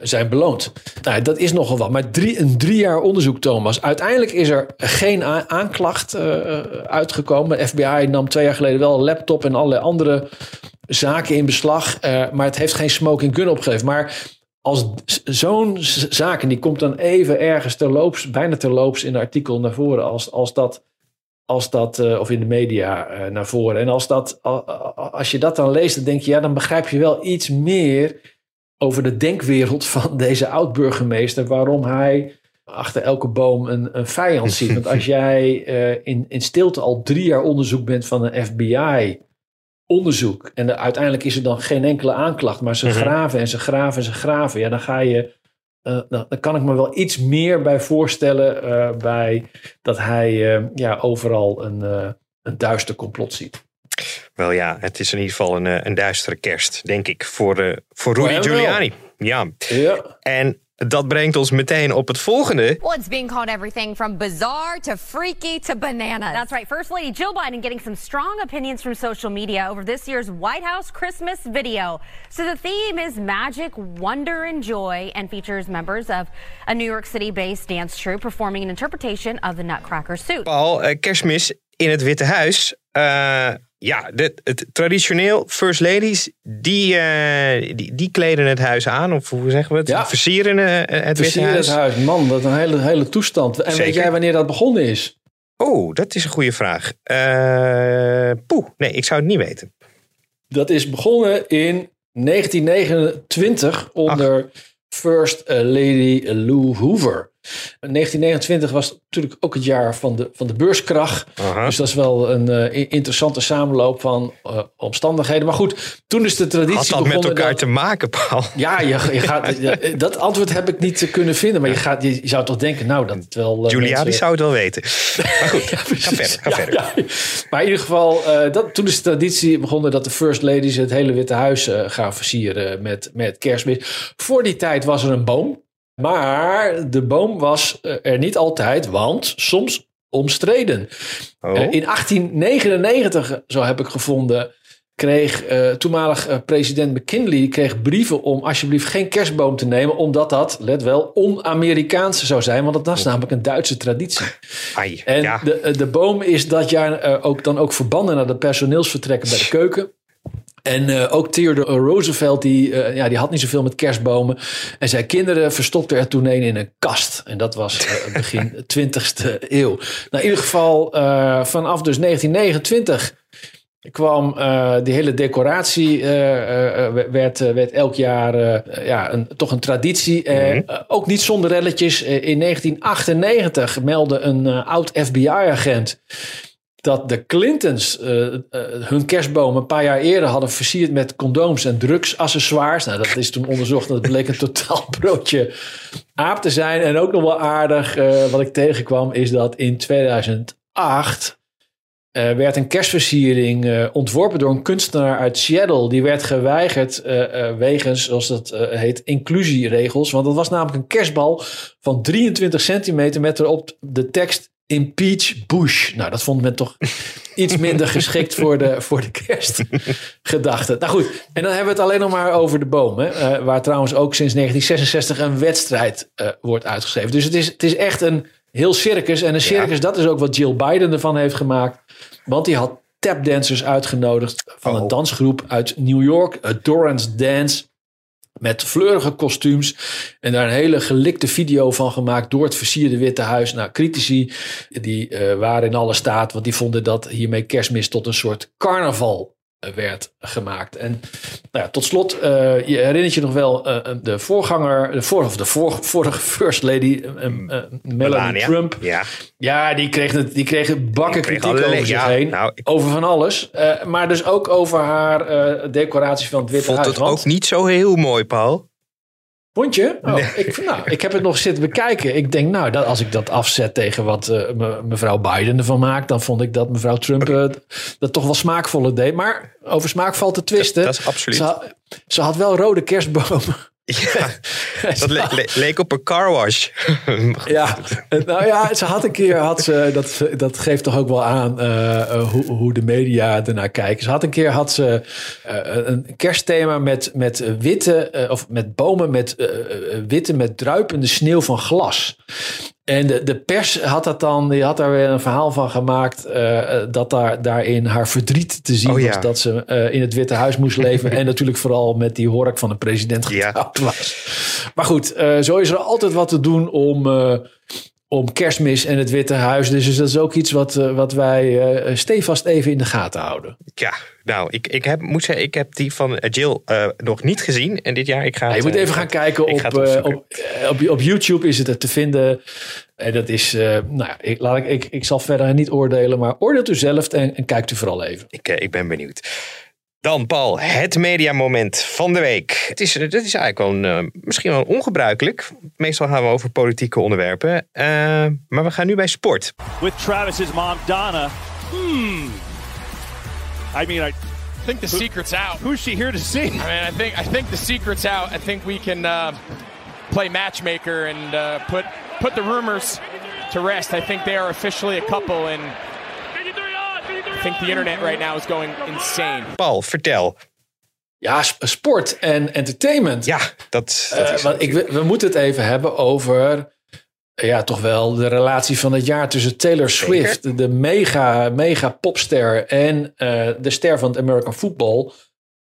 zijn beloond. Nou, dat is nogal wat. Maar drie, een drie jaar onderzoek, Thomas. Uiteindelijk is er geen aanklacht uitgekomen. De FBI nam twee jaar geleden wel een laptop en allerlei andere zaken in beslag. maar het heeft geen smoking gun opgegeven. Maar als zo'n zaak, en die komt dan even ergens terloops, bijna terloops in een artikel naar voren, als, als dat, als dat of in de media naar voren. En als, dat, als je dat dan leest, dan denk je, ja, dan begrijp je wel iets meer over de denkwereld <laughs> van deze oud-burgemeester, waarom hij achter elke boom een, een vijand ziet. Want als <laughs> jij uh, in, in stilte al drie jaar onderzoek bent van een FBI onderzoek. En uiteindelijk is er dan geen enkele aanklacht. Maar ze Mhm. graven en ze graven en ze graven. Ja, dan ga je. Uh, dan, dan, kan ik me wel iets meer bij voorstellen. Uh, bij dat hij ja, overal een, een duister complot ziet. Wel ja, het is in ieder geval een, een duistere kerst, denk ik, voor, voor Rudy Giuliani. Ja. ja. En dat brengt ons meteen op het volgende. Well, it's being called everything from bizarre to freaky to bananas. That's right. First Lady Jill Biden getting some strong opinions from social media over this year's White House Christmas video. So the theme is magic, wonder, and joy, and features members of a New York City based dance troupe performing an interpretation of the Nutcracker suit. Paul, uh, kerstmis in het Witte Huis. Uh, ja, het, traditioneel First Ladies, die, uh, die, die, kleden het huis aan. Of hoe zeggen we het? Ja. Versieren uh, het Witte Versieren Huis. het huis. Man, wat een hele, hele toestand. En Zeker. weet jij wanneer dat begonnen is? Oh, dat is een goede vraag. Uh, poeh, nee, ik zou het niet weten. Dat is begonnen in 1929 onder Ach. First Lady Lou Hoover. 1929 was natuurlijk ook het jaar van de, van de beurskrach. Aha. Dus dat is wel een uh, interessante samenloop van uh, omstandigheden. Maar goed, toen is de traditie Had dat begonnen... met elkaar dat, te maken, Paul? <laughs> Ja, je, je gaat, <laughs> je, dat antwoord heb ik niet kunnen vinden. Maar je, gaat, je, je zou toch denken, nou, dat het wel... Uh, Giuliani mensen... zou het wel weten. Maar goed, <laughs> ja, ga verder. Ga ja, verder. Ja. Maar in ieder geval, dat, toen is de traditie begonnen dat de First Ladies het hele Witte Huis gaan versieren met, met kerstmis. Voor die tijd was er een boom. Maar de boom was er niet altijd, want soms omstreden. Oh. Uh, in 1899, zo heb ik gevonden, kreeg uh, toenmalig uh, president McKinley kreeg brieven om alsjeblieft geen kerstboom te nemen, omdat dat, let wel, on-Amerikaans zou zijn, want dat was namelijk een Duitse traditie. Ai, en ja. de, de boom is dat jaar ook, dan ook verbannen naar de personeelsvertrekken bij de keuken. En uh, ook Theodore Roosevelt, die, uh, ja, die had niet zoveel met kerstbomen. En zijn kinderen verstopten er toen een in een kast. En dat was uh, begin <laughs> 20e eeuw. Nou, in ieder geval vanaf dus 1929 kwam die hele decoratie, werd, werd elk jaar ja, een, toch een traditie. Mhm. -hmm. ook niet zonder relletjes. in 1998 meldde een oud FBI-agent dat de Clintons uh, uh, hun kerstboom een paar jaar eerder hadden versierd met condooms en drugsaccessoires. Nou, dat is toen onderzocht en dat bleek een <laughs> totaal broodje aap te zijn. En ook nog wel aardig, uh, wat ik tegenkwam, is dat in 2008 eh, werd een kerstversiering eh, ontworpen door een kunstenaar uit Seattle. Die werd geweigerd eh, eh, wegens, zoals dat eh, heet, inclusieregels. Want dat was namelijk een kerstbal van 23 centimeter met erop de tekst Impeach Bush. Nou, dat vond men toch <laughs> iets minder geschikt voor de, voor de kerstgedachte. Nou goed, en dan hebben we het alleen nog maar over de boom. Hè, eh, waar trouwens ook sinds 1966 een wedstrijd eh, wordt uitgeschreven. Dus het is, het is echt een heel circus. En een circus, dat is ook wat Jill Biden ervan heeft gemaakt. Want die had tapdancers uitgenodigd van een dansgroep uit New York. Doran's Dance. Met fleurige kostuums. En daar een hele gelikte video van gemaakt door het versierde Witte Huis. Nou, critici die eh, waren in alle staat. Want die vonden dat hiermee kerstmis tot een soort carnaval werd gemaakt. En nou ja, tot slot, eh, je herinnert je nog wel eh, de voorganger, de, vor, of de vor, vorige <laughs> First Lady, eh, Melanie Melania. Trump. Ja. Ja, die kreeg, het, die kreeg bakken kreeg kritiek over zich ja, heen. nou, over van alles. Maar dus ook over haar decoratie van het Witte Vond Huis. het Want- ook niet zo heel mooi, Paul. Vond je? Oh, ik, nou, ik heb het nog zitten bekijken. Ik denk, nou, dat, als ik dat afzet tegen wat eh, me- mevrouw Biden ervan maakt, dan vond ik dat mevrouw Trump eh, dat toch wel smaakvoller deed. Maar over smaak valt te twisten. Dat is absoluut. Ze, ze had wel rode kerstbomen. Ja, dat le- le- leek op een car wash. <laughs> Ja, eh, nou ja, ze had een keer, had ze, dat, dat geeft toch ook wel aan eh, eh, hoe, hoe de media ernaar kijken. Ze had een keer had ze een kerstthema met, met witte, of met bomen met witte, met druipende sneeuw van glas. En de, de pers had dat dan, die had daar weer een verhaal van gemaakt. eh, dat daar, daarin haar verdriet te zien Oh, ja. was. Dat ze eh, in het Witte Huis moest leven. <laughs> en natuurlijk vooral met die hork van de president getrouwd was. Maar goed, eh, zo is er altijd wat te doen om, om kerstmis en het Witte Huis. Dus dat is ook iets wat, eh, wat wij eh, stevast even in de gaten houden. Ja, nou, ik, ik heb, moet zeggen, ik heb die van Jill nog niet gezien. En dit jaar, ik ga Ja, het, je moet even gaan kijken op, op, op, op YouTube is het er te vinden. En dat is, nou ja, ik, laat ik, ik, ik zal verder niet oordelen, maar oordeelt u zelf en, en kijkt u vooral even. Ik, ik ben benieuwd. Dan Paul, het mediamoment van de week. Het is, het is eigenlijk wel een, eh, misschien wel ongebruikelijk. Meestal gaan we over politieke onderwerpen. Eh, maar we gaan nu bij sport. with Travis's mom, Donna. Hmm. I mean, I think the secret's out. Who's she here to see? I mean, I think I think the secret's out. I think we can uh, play matchmaker and uh, put put the rumors to rest. I think they are officially a couple, and think the internet right now is going insane. Paul, vertel. Ja, sp- sport en entertainment. Ja, dat, dat Eh, is want ik, we, moeten het even hebben over ja, toch wel de relatie van het jaar tussen Taylor Swift, de mega, mega popster, en eh, de ster van het American football,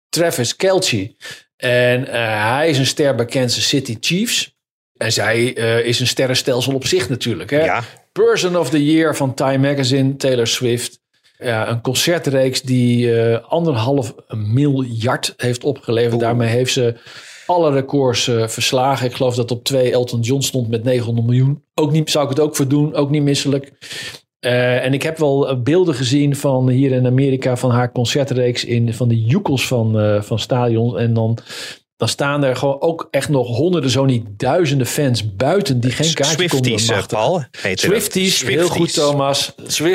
Travis Kelce. En eh, hij is een ster bij Kansas City Chiefs. En zij eh, is een sterrenstelsel op zich natuurlijk. Hè? Ja. Person of the Year van Time Magazine, Taylor Swift. Ja, een concertreeks die eh, anderhalf miljard heeft opgeleverd. Daarmee heeft ze alle records eh, verslagen. Ik geloof dat op twee Elton John stond met 900 miljoen. Ook niet, zou ik het ook voor doen, ook niet misselijk. Eh, en ik heb wel beelden gezien van hier in Amerika van haar concertreeks in van de joekels van, van stadions. En dan, dan staan er gewoon ook echt nog honderden, zo niet duizenden fans buiten die geen kaartje konden Swifties, bemachtigen. Paul. dat. Swifties, heel Swifties. goed Thomas.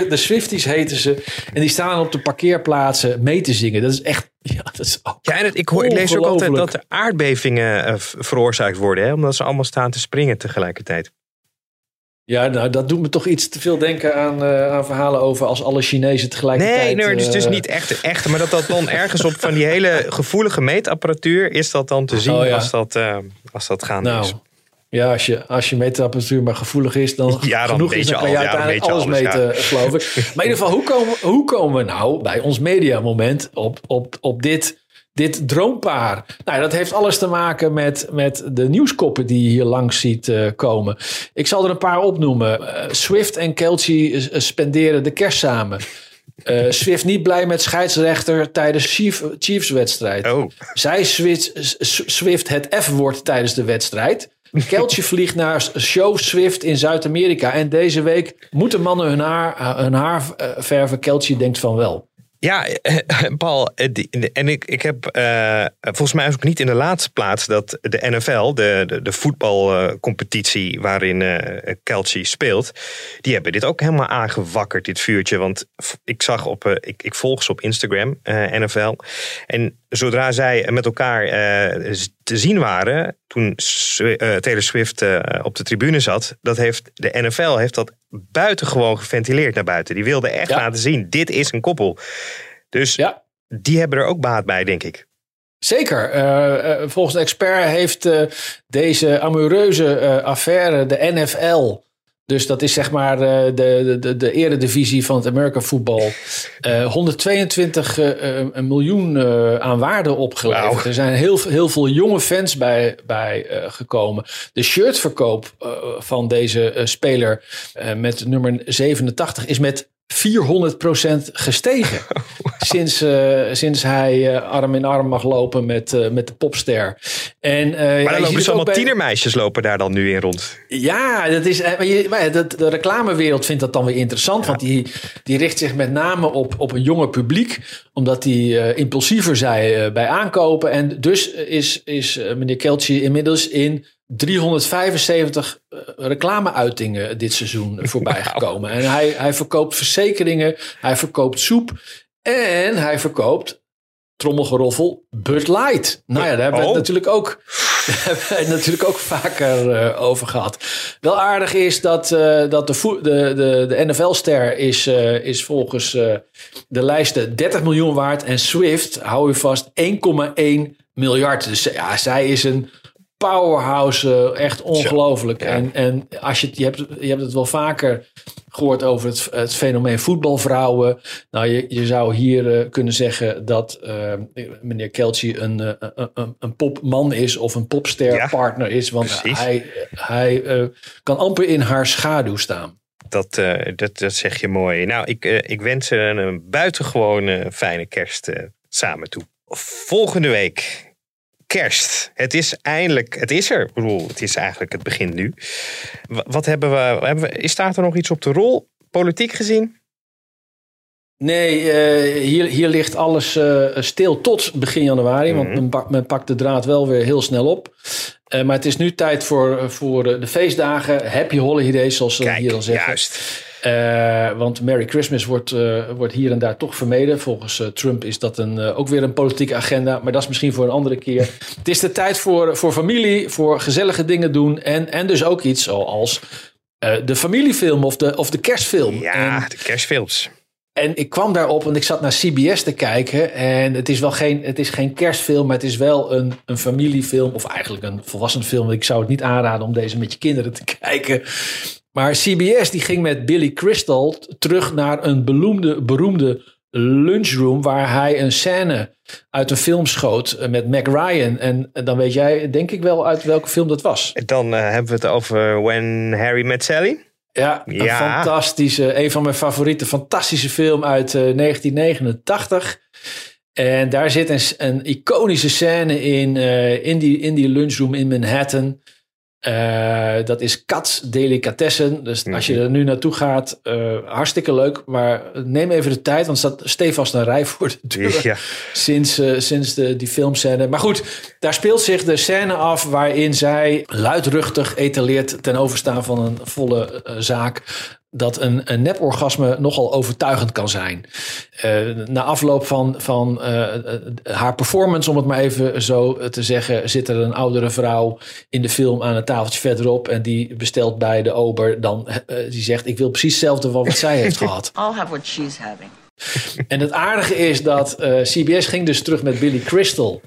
De Swifties heten ze. En die staan op de parkeerplaatsen mee te zingen. Dat is echt, <laughs> ja, dat is ook Ja, en het- ik, hoor, ik lees ook altijd dat er aardbevingen eh, veroorzaakt worden. Hè, omdat ze allemaal staan te springen tegelijkertijd. Ja, nou, dat doet me toch iets te veel denken aan, eh, aan verhalen over als alle Chinezen tegelijkertijd... Nee, nee, dus, dus eh, niet echt, echt. Maar dat dat dan ergens op van die hele gevoelige meetapparatuur is dat dan te zien Oh, ja. als, dat, eh, als dat gaande Nou, is. ja, als je, als je meetapparatuur maar gevoelig is, dan, <laughs> Ja, dan genoeg is, dan kan je al- ja, uiteindelijk alles alles, meten, geloof ik. Maar in ieder geval, hoe komen, hoe komen we nou bij ons mediamoment op, op, op dit, dit droompaar? Nou, dat heeft alles te maken met, met de nieuwskoppen die je hier langs ziet eh, komen. Ik zal er een paar opnoemen. Eh, Swift en Kelce eh, spenderen de kerst samen. Eh, Swift niet blij met scheidsrechter tijdens Chief, Chiefs-wedstrijd. Oh. Zij Swift, Swift het F-woord tijdens de wedstrijd. Keltje <laughs> vliegt naar Show Swift in Zuid-Amerika. En deze week moeten mannen hun haar, hun haar verven. Keltje denkt van wel. Ja, Paul, eh, die- en ik, ik heb eh, volgens mij ook niet in de laatste plaats dat de NFL, de, de, de voetbalcompetitie waarin eh Kelsey speelt, die hebben dit ook helemaal aangewakkerd, dit vuurtje. Want ik zag op, eh, ik, ik volg ze op Instagram, eh, NFL. En zodra zij met elkaar eh, te zien waren, toen eh, Taylor Swift eh, op de tribune zat, dat heeft de NFL heeft dat buitengewoon geventileerd naar buiten. Die wilde echt laten zien, dit is een koppel. Dus die hebben er ook baat bij, denk ik. Zeker. Eh, volgens een expert heeft deze amoureuze affaire de NFL. Dus dat is zeg maar eh, de, de, de eredivisie van het American voetbal. eh 122 eh, miljoen aan waarde opgeleverd. Er zijn heel, heel veel jonge fans bij, bij gekomen. De shirtverkoop van deze speler met nummer 87 is met 400% gestegen. <laughs> sinds, eh, sinds hij eh, arm in arm mag lopen met, eh, met de popster. En, Maar dan lopen dus allemaal bij- tienermeisjes lopen daar dan nu in rond. ja, dat is, maar je, maar dat, de reclamewereld vindt dat dan weer interessant. Want die, die richt zich met name op, op een jonger publiek. Omdat die impulsiever zijn bij aankopen. En dus is, is meneer Keltje inmiddels in 375 eh, reclameuitingen dit seizoen <laughs> voorbij gekomen. En hij, hij verkoopt verzekeringen, hij verkoopt soep en hij verkoopt trommelgeroffel Bud Light. Nou ja, daar hebben we het Oh. natuurlijk ook, <laughs> hebben natuurlijk ook vaker eh, over gehad. Wel aardig is dat, eh, dat de, de, de, de NFL-ster is, is volgens de lijsten 30 miljoen waard. En Swift, hou je vast, 1,1 miljard. Dus ja, zij is een powerhouse, eh, echt ongelooflijk. En, en als je, het- je, hebt, je hebt het wel vaker gehoord over het, het fenomeen voetbalvrouwen. Nou, je, je zou hier eh, kunnen zeggen dat eh, meneer Kelci een, een, een, popman is of een popsterpartner is. Want precies. hij, hij kan amper in haar schaduw staan. Dat, dat, dat zeg je mooi. Nou, ik, ik wens ze een, buitengewoon eh, fijne kerst samen toe. Volgende week kerst. Het is eindelijk, het is er. Ik bedoel, het is eigenlijk het begin nu. Wa- Wat hebben we, hebben we, staat er nog iets op de rol, politiek gezien? Nee, eh, hier, hier ligt alles eh, stil tot begin januari. Mhm. Want men, pak- men pakt de draad wel weer heel snel op. Eh, maar het is nu tijd voor, voor de feestdagen. Happy holidays, zoals ze hier dan zeggen. Juist. Eh, want Merry Christmas wordt, eh, wordt hier en daar toch vermeden. Volgens eh, Trump is dat een, ook weer een politieke agenda. Maar dat is misschien voor een andere keer. <laughs> het is de tijd voor, voor familie, voor gezellige dingen doen. En, en dus ook iets zoals de familiefilm of de, of de kerstfilm. Ja, de kerstfilms. En ik kwam daarop, want ik zat naar CBS te kijken. En het is wel geen, het is geen kerstfilm, maar het is wel een, een familiefilm. Of eigenlijk een volwassen film. Ik zou het niet aanraden om deze met je kinderen te <laughs> kijken. Maar CBS die ging met Billy Crystal terug naar een beroemde, beroemde lunchroom. Waar hij een scène uit een film schoot eh, met Mac Ryan. En dan weet jij denk ik wel uit welke film dat was. Dan eh, hebben we het over When Harry Met Sally. Ja, een Ja. fantastische, een van mijn favoriete fantastische film uit eh, 1989. En daar zit een, een iconische scène in, eh, in, die, in die lunchroom in Manhattan. Eh, dat is Cats Delicatessen. Dus als je er nu naartoe gaat, eh, hartstikke leuk. Maar neem even de tijd, want er staat stevast een rij voor de deur. Ja. Sinds, eh, sinds de, die filmscène. Maar goed, daar speelt zich de scène af waarin zij luidruchtig etaleert ten overstaan van een volle zaak. Dat een, een neporgasme nogal overtuigend kan zijn. Eh, na afloop van, van eh, eh, haar performance, om het maar even zo te zeggen, zit er een oudere vrouw in de film aan het tafeltje verderop. En die bestelt bij de ober dan, die zegt: Ik wil precies hetzelfde van wat zij heeft <laughs> gehad. I'll have what she's having. En het aardige is dat CBS ging dus terug met Billy Crystal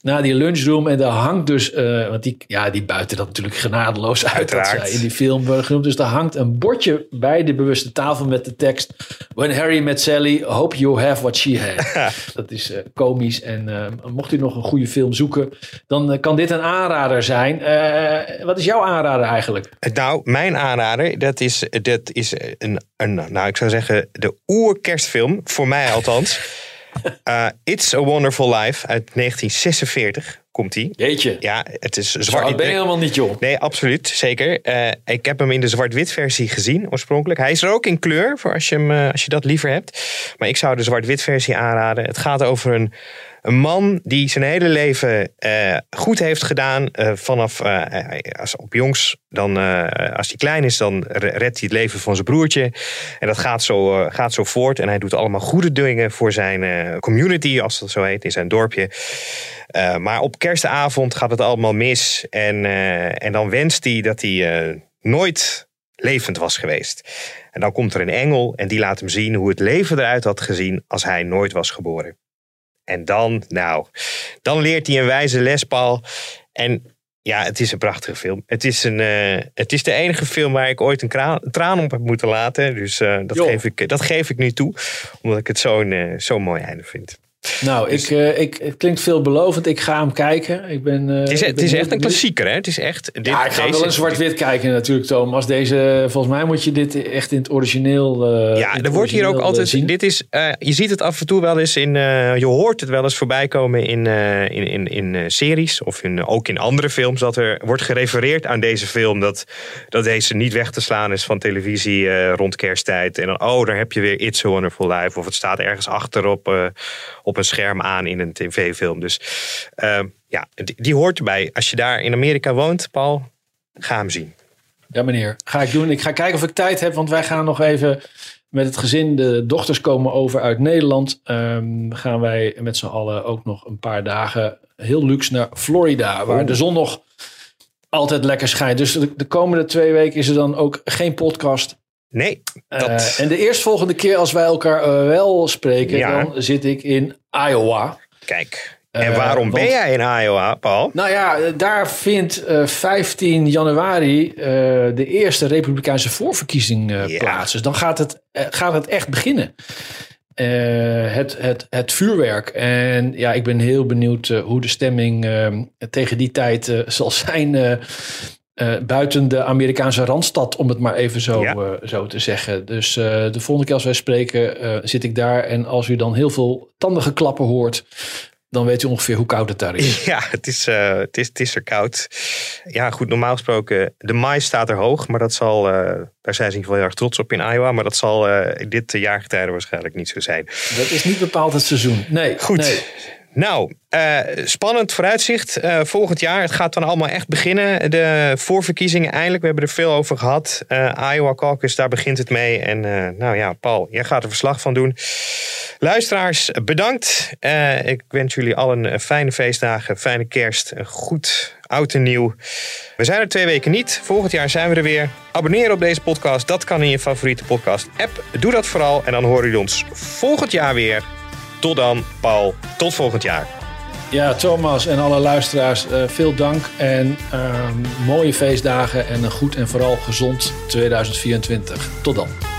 naar die lunchroom. En daar hangt dus, eh, want die, ja, die buiten dat natuurlijk genadeloos uit dat zij in die film worden genoemd. Dus daar hangt een bordje bij de bewuste tafel met de tekst: When Harry met Sally, hope you have what she had. dat is eh, komisch. En eh, mocht u nog een goede film zoeken, dan kan dit een aanrader zijn. Wat is jouw aanrader eigenlijk? Nou, mijn aanrader, dat is, dat is een, een, nou ik zou zeggen, de oerkerstfilm, voor mij althans. <laughs> Eh, It's a Wonderful Life uit 1946. komt hij. Jeetje. Ja, het is Zwart zwart. ben je helemaal niet, joh. Nee, absoluut. Zeker. Eh, ik heb hem in de zwart-wit versie gezien, oorspronkelijk. Hij is er ook in kleur, voor als je, hem, eh, als je dat liever hebt. Maar ik zou de zwart-wit versie aanraden. Het gaat over een, een man die zijn hele leven eh, goed heeft gedaan. eh, vanaf eh, als op jongs, dan, als hij klein is, dan re- redt hij het leven van zijn broertje. En dat gaat zo, gaat zo voort. En hij doet allemaal goede dingen voor zijn community, als dat zo heet, in zijn dorpje. Maar op kerstavond gaat het allemaal mis. En, en dan wenst hij dat hij nooit levend was geweest. En dan komt er een engel en die laat hem zien hoe het leven eruit had gezien als hij nooit was geboren. En dan, nou, dan leert hij een wijze les, Paul. En ja, het is een prachtige film. Het is, een, eh, het is de enige film waar ik ooit een kraan- traan op heb moeten laten. Dus eh, dat, geef ik, dat geef ik nu toe, omdat ik het zo'n eh, zo'n mooi einde vind. Nou, ik, eh, ik, het klinkt veelbelovend. Ik ga hem kijken. Ik ben, eh, Het is, ik het is echt een klassieker, hè? Het is echt. Dit, Ja, ik ga wel in zwart-wit kijken natuurlijk, Thomas. Deze, volgens mij moet je dit echt in het origineel eh, Ja, er wordt hier ook altijd. zien. Dit is, je ziet het af en toe wel eens in. je hoort het wel eens voorbij komen in, in, in, in series. Of in, ook in andere films. Dat er wordt gerefereerd aan deze film. Dat, dat deze niet weg te slaan is van televisie rond kersttijd. En dan, oh, daar heb je weer It's a Wonderful Life. Of het staat ergens achter op, op een scherm aan in een tv-film. Dus eh, ja, die, hoort erbij. Als je daar in Amerika woont, Paul, ga hem zien. Ja, meneer. Ga ik doen. Ik ga kijken of ik tijd heb, want wij gaan nog even met het gezin. De dochters komen over uit Nederland. Ehm, gaan wij met z'n allen ook nog een paar dagen heel luxe naar Florida, waar de zon nog altijd lekker schijnt. Dus de, de komende twee weken is er dan ook geen podcast. Nee. Eh, Dat... en de eerstvolgende keer als wij elkaar eh, wel spreken, Ja. dan zit ik in Iowa. Kijk. En Eh, waarom ben want- jij in Iowa, Paul? Nou ja, daar vindt eh, 15 januari de eerste Republikeinse voorverkiezing plaats. Dus dan gaat het, gaat het echt beginnen. Het, het, het vuurwerk. En ja, ik ben heel benieuwd hoe de stemming eh, tegen die tijd <laughs> zal zijn. Eh, buiten de Amerikaanse randstad, om het maar even zo, Ja. eh, zo te zeggen. Dus eh, de volgende keer als wij spreken, zit ik daar. En als u dan heel veel tandige klappen hoort, dan weet u ongeveer hoe koud het daar is. <laughs> Ja, het is, het, is, het is er koud. Ja, goed, normaal gesproken, de mais staat er hoog, maar dat zal, daar zijn ze in ieder geval heel erg trots op in Iowa, maar dat zal dit jaargetijde waarschijnlijk niet zo zijn. Dat is niet bepaald het seizoen. Nee, Goed. nee. Nou, eh, spannend vooruitzicht. Eh, volgend jaar, het gaat dan allemaal echt beginnen. De voorverkiezingen eindelijk, we hebben er veel over gehad. Eh, Iowa Caucus, daar begint het mee. En nou ja, Paul, jij gaat er verslag van doen. Luisteraars, bedankt. Ik wens jullie allen fijne feestdagen, fijne kerst, een goed oud en nieuw. We zijn er twee weken niet. Volgend jaar zijn we er weer. Abonneer op deze podcast. Dat kan in je favoriete podcast-app. Doe dat vooral. En dan horen jullie ons volgend jaar weer. Tot dan, Paul. Tot volgend jaar. Ja, Thomas en alle luisteraars, eh, veel dank. En ehm, mooie feestdagen en een goed en vooral gezond 2024. Tot dan.